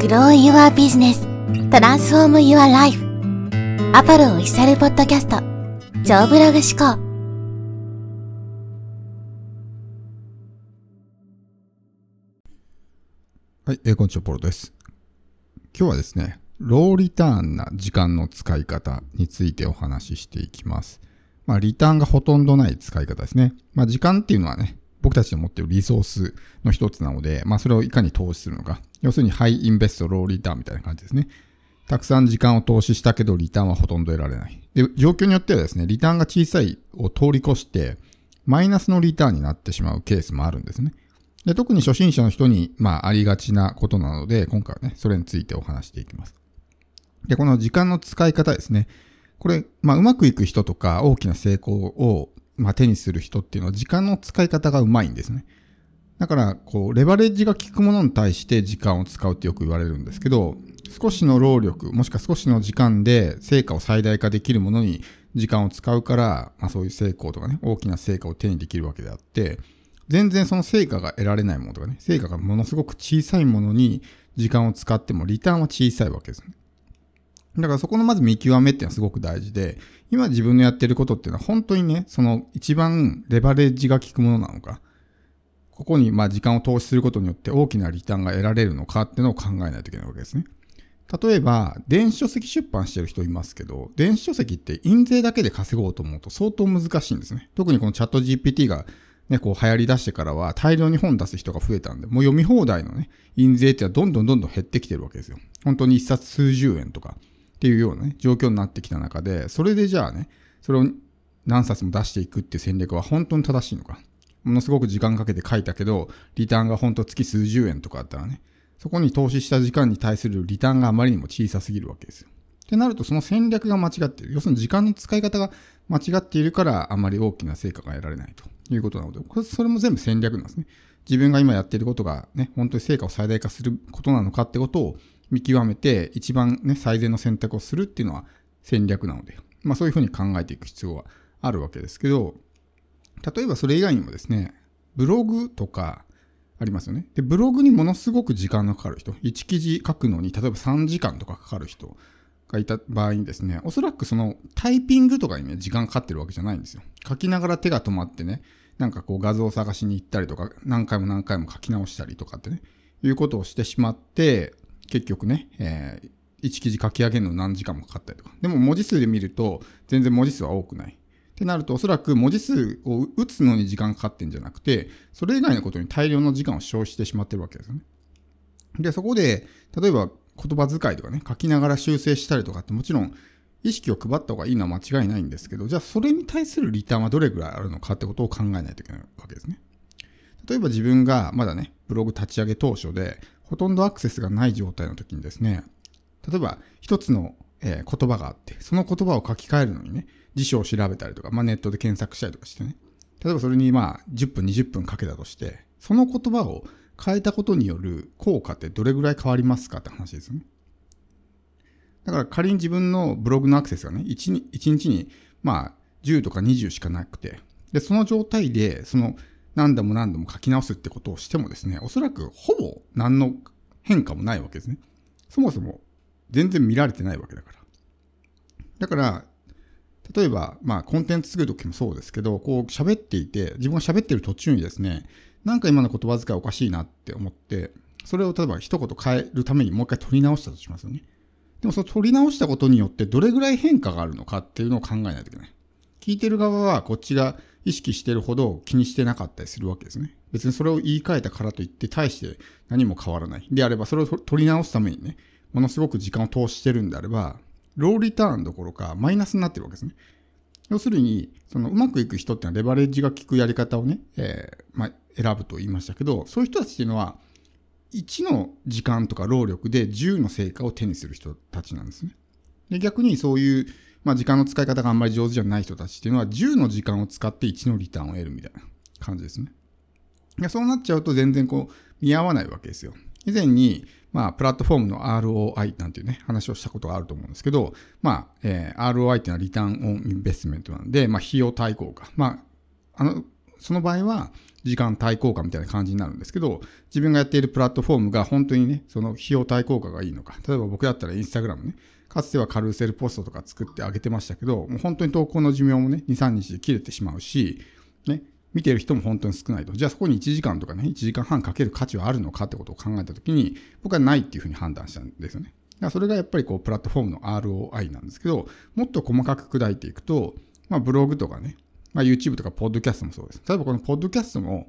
Grow Your Business Transform Your Life アパルオフィシャルポッドキャスト超ブログ思考はい、えー、こんにちは、ポロです。今日はですね、ローリターンな時間の使い方についてお話ししていきます。まあ、リターンがほとんどない使い方ですね。まあ、時間っていうのはね、僕たちの持っているリソースの一つなので、まあ、それをいかに投資するのか。要するに、ハイインベスト、ローリターンみたいな感じですね。たくさん時間を投資したけど、リターンはほとんど得られない。で、状況によってはですね、リターンが小さいを通り越して、マイナスのリターンになってしまうケースもあるんですね。で特に初心者の人に、まあ、ありがちなことなので、今回はね、それについてお話していきます。で、この時間の使い方ですね。これ、まあ、うまくいく人とか、大きな成功を、まあ、手にする人っていうのは、時間の使い方がうまいんですね。だから、こう、レバレッジが効くものに対して時間を使うってよく言われるんですけど、少しの労力、もしくは少しの時間で成果を最大化できるものに時間を使うから、まあそういう成功とかね、大きな成果を手にできるわけであって、全然その成果が得られないものとかね、成果がものすごく小さいものに時間を使ってもリターンは小さいわけですね。だからそこのまず見極めっていうのはすごく大事で、今自分のやってることっていうのは本当にね、その一番レバレッジが効くものなのか、ここにまあ時間を投資することによって大きなリターンが得られるのかっていうのを考えないといけないわけですね。例えば、電子書籍出版してる人いますけど、電子書籍って印税だけで稼ごうと思うと相当難しいんですね。特にこのチャット GPT がね、こう流行り出してからは大量に本出す人が増えたんで、もう読み放題のね、印税ってのはどんどんどんどん減ってきてるわけですよ。本当に一冊数十円とかっていうようなね、状況になってきた中で、それでじゃあね、それを何冊も出していくっていう戦略は本当に正しいのか。ものすごく時間かけて書いたけど、リターンが本当月数十円とかあったらね、そこに投資した時間に対するリターンがあまりにも小さすぎるわけですよ。ってなると、その戦略が間違っている。要するに時間の使い方が間違っているから、あまり大きな成果が得られないということなので、これそれも全部戦略なんですね。自分が今やっていることがね、本当に成果を最大化することなのかってことを見極めて、一番ね、最善の選択をするっていうのは戦略なので、まあそういうふうに考えていく必要はあるわけですけど、例えばそれ以外にもですね、ブログとかありますよね。で、ブログにものすごく時間がかかる人、1記事書くのに例えば3時間とかかかる人がいた場合にですね、おそらくそのタイピングとかにね、時間かかってるわけじゃないんですよ。書きながら手が止まってね、なんかこう画像を探しに行ったりとか、何回も何回も書き直したりとかってね、いうことをしてしまって、結局ね、えー、1記事書き上げるの何時間もかかったりとか。でも文字数で見ると、全然文字数は多くない。ってなると、おそらく文字数を打つのに時間かかってんじゃなくて、それ以外のことに大量の時間を消費してしまってるわけですよね。で、そこで、例えば言葉遣いとかね、書きながら修正したりとかってもちろん意識を配った方がいいのは間違いないんですけど、じゃあそれに対するリターンはどれぐらいあるのかってことを考えないといけないわけですね。例えば自分がまだね、ブログ立ち上げ当初で、ほとんどアクセスがない状態の時にですね、例えば一つの、言葉があって、その言葉を書き換えるのにね、辞書を調べたりとか、まあ、ネットで検索したりとかしてね。例えばそれにまあ10分20分かけたとして、その言葉を変えたことによる効果ってどれぐらい変わりますかって話ですよね。だから仮に自分のブログのアクセスがね、1, 1日にまあ10とか20しかなくて、で、その状態で、その何度も何度も書き直すってことをしてもですね、おそらくほぼ何の変化もないわけですね。そもそも全然見られてないわけだから。だから、例えば、まあ、コンテンツ作るときもそうですけど、こう喋っていて、自分が喋ってる途中にですね、なんか今の言葉遣いおかしいなって思って、それを例えば一言変えるためにもう一回取り直したとしますよね。でもその取り直したことによってどれぐらい変化があるのかっていうのを考えないといけない。聞いてる側はこっちが意識してるほど気にしてなかったりするわけですね。別にそれを言い換えたからといって対して何も変わらない。であればそれを取り直すためにね、ものすごく時間を投資してるんであれば、ローリターンどころかマイナスになってるわけですね。要するに、そのうまくいく人ってのはレバレッジが効くやり方をね、えー、まあ、選ぶと言いましたけど、そういう人たちっていうのは、1の時間とか労力で10の成果を手にする人たちなんですね。で逆にそういう、まあ、時間の使い方があんまり上手じゃない人たちっていうのは10の時間を使って1のリターンを得るみたいな感じですね。でそうなっちゃうと全然こう見合わないわけですよ。以前に、まあ、プラットフォームの ROI なんていうね、話をしたことがあると思うんですけど、まあ、えー、ROI っていうのはリターンオンインベストメントなんで、まあ、費用対効果。まあ、あの、その場合は時間対効果みたいな感じになるんですけど、自分がやっているプラットフォームが本当にね、その費用対効果がいいのか。例えば僕だったらインスタグラムね、かつてはカルーセルポストとか作ってあげてましたけど、もう本当に投稿の寿命もね、2、3日で切れてしまうし、ね、見てる人も本当に少ないと。じゃあそこに1時間とかね、1時間半かける価値はあるのかってことを考えたときに、僕はないっていうふうに判断したんですよね。だからそれがやっぱりこう、プラットフォームの ROI なんですけど、もっと細かく砕いていくと、まあブログとかね、まあ YouTube とかポッドキャストもそうです。例えばこのポッドキャストも、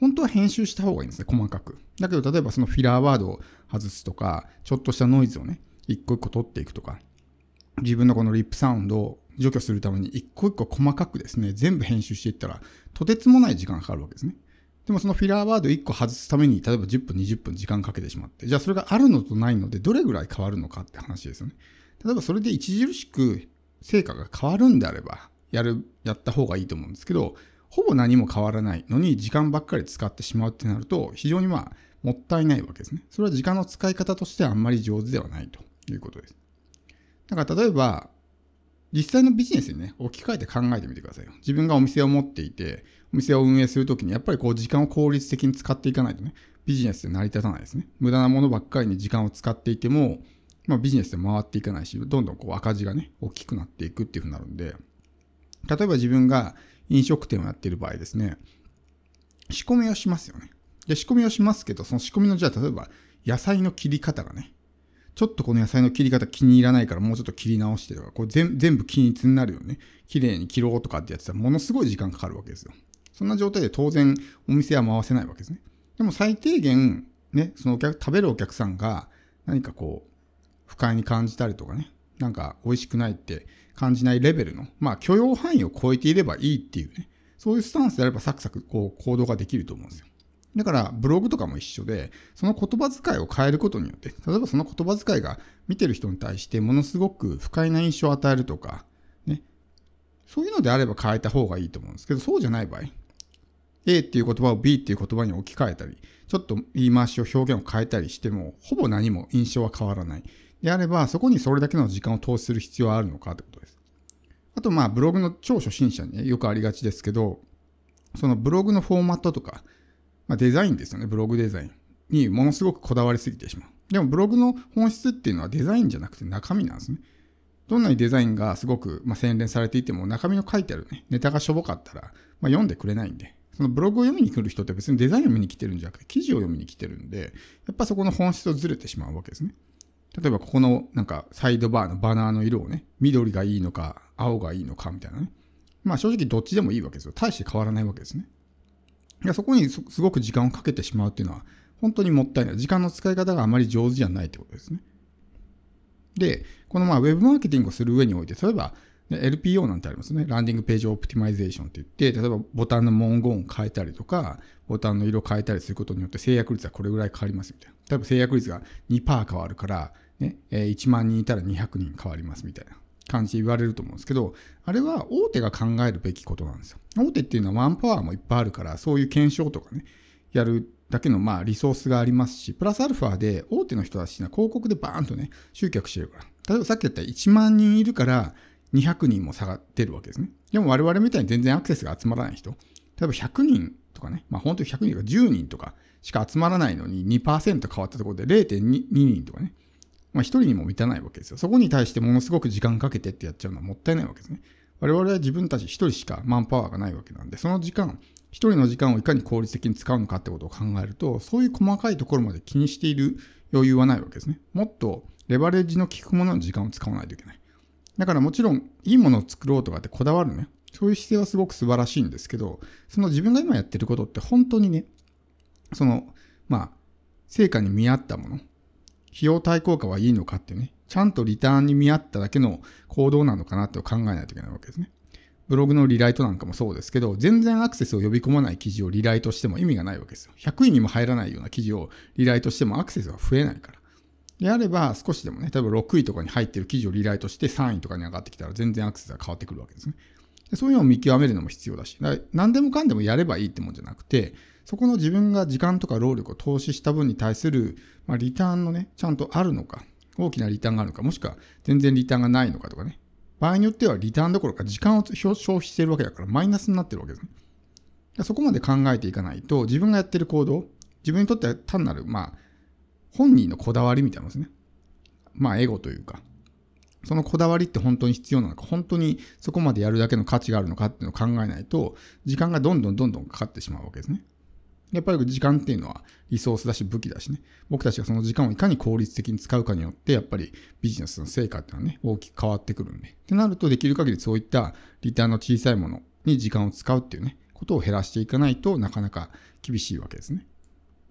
本当は編集した方がいいんですね、細かく。だけど例えばそのフィラーワードを外すとか、ちょっとしたノイズをね、一個一個取っていくとか、自分のこのリップサウンドを除去するために一個一個細かくですね、全部編集していったら、とてつもない時間がかかるわけですね。でもそのフィラーワード1個外すために、例えば10分、20分時間かけてしまって、じゃあそれがあるのとないのでどれぐらい変わるのかって話ですよね。例えばそれで著しく成果が変わるんであれば、やる、やった方がいいと思うんですけど、ほぼ何も変わらないのに時間ばっかり使ってしまうってなると、非常にまあ、もったいないわけですね。それは時間の使い方としてあんまり上手ではないということです。だから例えば、実際のビジネスにね、置き換えて考えてみてくださいよ。自分がお店を持っていて、お店を運営するときに、やっぱりこう時間を効率的に使っていかないとね、ビジネスで成り立たないですね。無駄なものばっかりに時間を使っていても、まあビジネスで回っていかないし、どんどんこう赤字がね、大きくなっていくっていうふうになるんで、例えば自分が飲食店をやっている場合ですね、仕込みをしますよね。で、仕込みをしますけど、その仕込みのじゃあ例えば野菜の切り方がね、ちょっとこの野菜の切り方気に入らないからもうちょっと切り直してとか、こう全部均一になるよね。綺麗に切ろうとかってやってたらものすごい時間かかるわけですよ。そんな状態で当然お店は回せないわけですね。でも最低限、ね、そのお客、食べるお客さんが何かこう、不快に感じたりとかね、なんか美味しくないって感じないレベルの、まあ許容範囲を超えていればいいっていうね、そういうスタンスであればサクサクこう行動ができると思うんですよ。だから、ブログとかも一緒で、その言葉遣いを変えることによって、例えばその言葉遣いが見てる人に対してものすごく不快な印象を与えるとか、ね。そういうのであれば変えた方がいいと思うんですけど、そうじゃない場合、A っていう言葉を B っていう言葉に置き換えたり、ちょっと言い回しを表現を変えたりしても、ほぼ何も印象は変わらない。であれば、そこにそれだけの時間を投資する必要はあるのかってことです。あと、まあ、ブログの超初心者にね、よくありがちですけど、そのブログのフォーマットとか、まあ、デザインですよね、ブログデザインにものすごくこだわりすぎてしまう。でもブログの本質っていうのはデザインじゃなくて中身なんですね。どんなにデザインがすごく、まあ、洗練されていても中身の書いてあるね、ネタがしょぼかったら、まあ、読んでくれないんで、そのブログを読みに来る人って別にデザインを見に来てるんじゃなくて記事を読みに来てるんで、やっぱそこの本質とずれてしまうわけですね。例えばここのなんかサイドバーのバナーの色をね、緑がいいのか青がいいのかみたいなね。まあ正直どっちでもいいわけですよ。大して変わらないわけですね。いやそこにすごく時間をかけてしまうっていうのは、本当にもったいない。時間の使い方があまり上手じゃないってことですね。で、このまあウェブマーケティングをする上において、例えば、LPO なんてありますね。ランディングページオプティマイゼーションって言って、例えばボタンの文言を変えたりとか、ボタンの色を変えたりすることによって制約率はこれぐらい変わりますみたいな。例えば制約率が2%変わるから、ねえ、1万人いたら200人変わりますみたいな。感じで言われると思うんですけど、あれは大手が考えるべきことなんですよ。大手っていうのはマンパワーもいっぱいあるから、そういう検証とかね、やるだけのまあリソースがありますし、プラスアルファで大手の人たちは広告でバーンとね、集客してるから。例えばさっき言った1万人いるから200人も下がってるわけですね。でも我々みたいに全然アクセスが集まらない人、例えば100人とかね、まあ本当に100人とか10人とかしか集まらないのに2%変わったところで0.2人とかね、まあ一人にも満たないわけですよ。そこに対してものすごく時間かけてってやっちゃうのはもったいないわけですね。我々は自分たち一人しかマンパワーがないわけなんで、その時間、一人の時間をいかに効率的に使うのかってことを考えると、そういう細かいところまで気にしている余裕はないわけですね。もっとレバレッジの効くものの時間を使わないといけない。だからもちろん、いいものを作ろうとかってこだわるね。そういう姿勢はすごく素晴らしいんですけど、その自分が今やってることって本当にね、その、まあ、成果に見合ったもの、費用対効果はいいのかってね、ちゃんとリターンに見合っただけの行動なのかなって考えないといけないわけですね。ブログのリライトなんかもそうですけど、全然アクセスを呼び込まない記事をリライトしても意味がないわけですよ。100位にも入らないような記事をリライトしてもアクセスは増えないから。であれば、少しでもね、例えば6位とかに入ってる記事をリライトして3位とかに上がってきたら全然アクセスが変わってくるわけですね。でそういうのを見極めるのも必要だし、だ何でもかんでもやればいいってもんじゃなくて、そこの自分が時間とか労力を投資した分に対する、まあ、リターンのね、ちゃんとあるのか、大きなリターンがあるのか、もしくは全然リターンがないのかとかね。場合によってはリターンどころか時間を消費しているわけだからマイナスになってるわけですね。そこまで考えていかないと、自分がやってる行動、自分にとっては単なる、まあ、本人のこだわりみたいなもんですね。まあ、エゴというか、そのこだわりって本当に必要なのか、本当にそこまでやるだけの価値があるのかっていうのを考えないと、時間がどんどんどんどんかかってしまうわけですね。やっぱり時間っていうのはリソースだし武器だしね。僕たちがその時間をいかに効率的に使うかによって、やっぱりビジネスの成果っていうのはね、大きく変わってくるんで。ってなると、できる限りそういったリターンの小さいものに時間を使うっていうね、ことを減らしていかないとなかなか厳しいわけですね。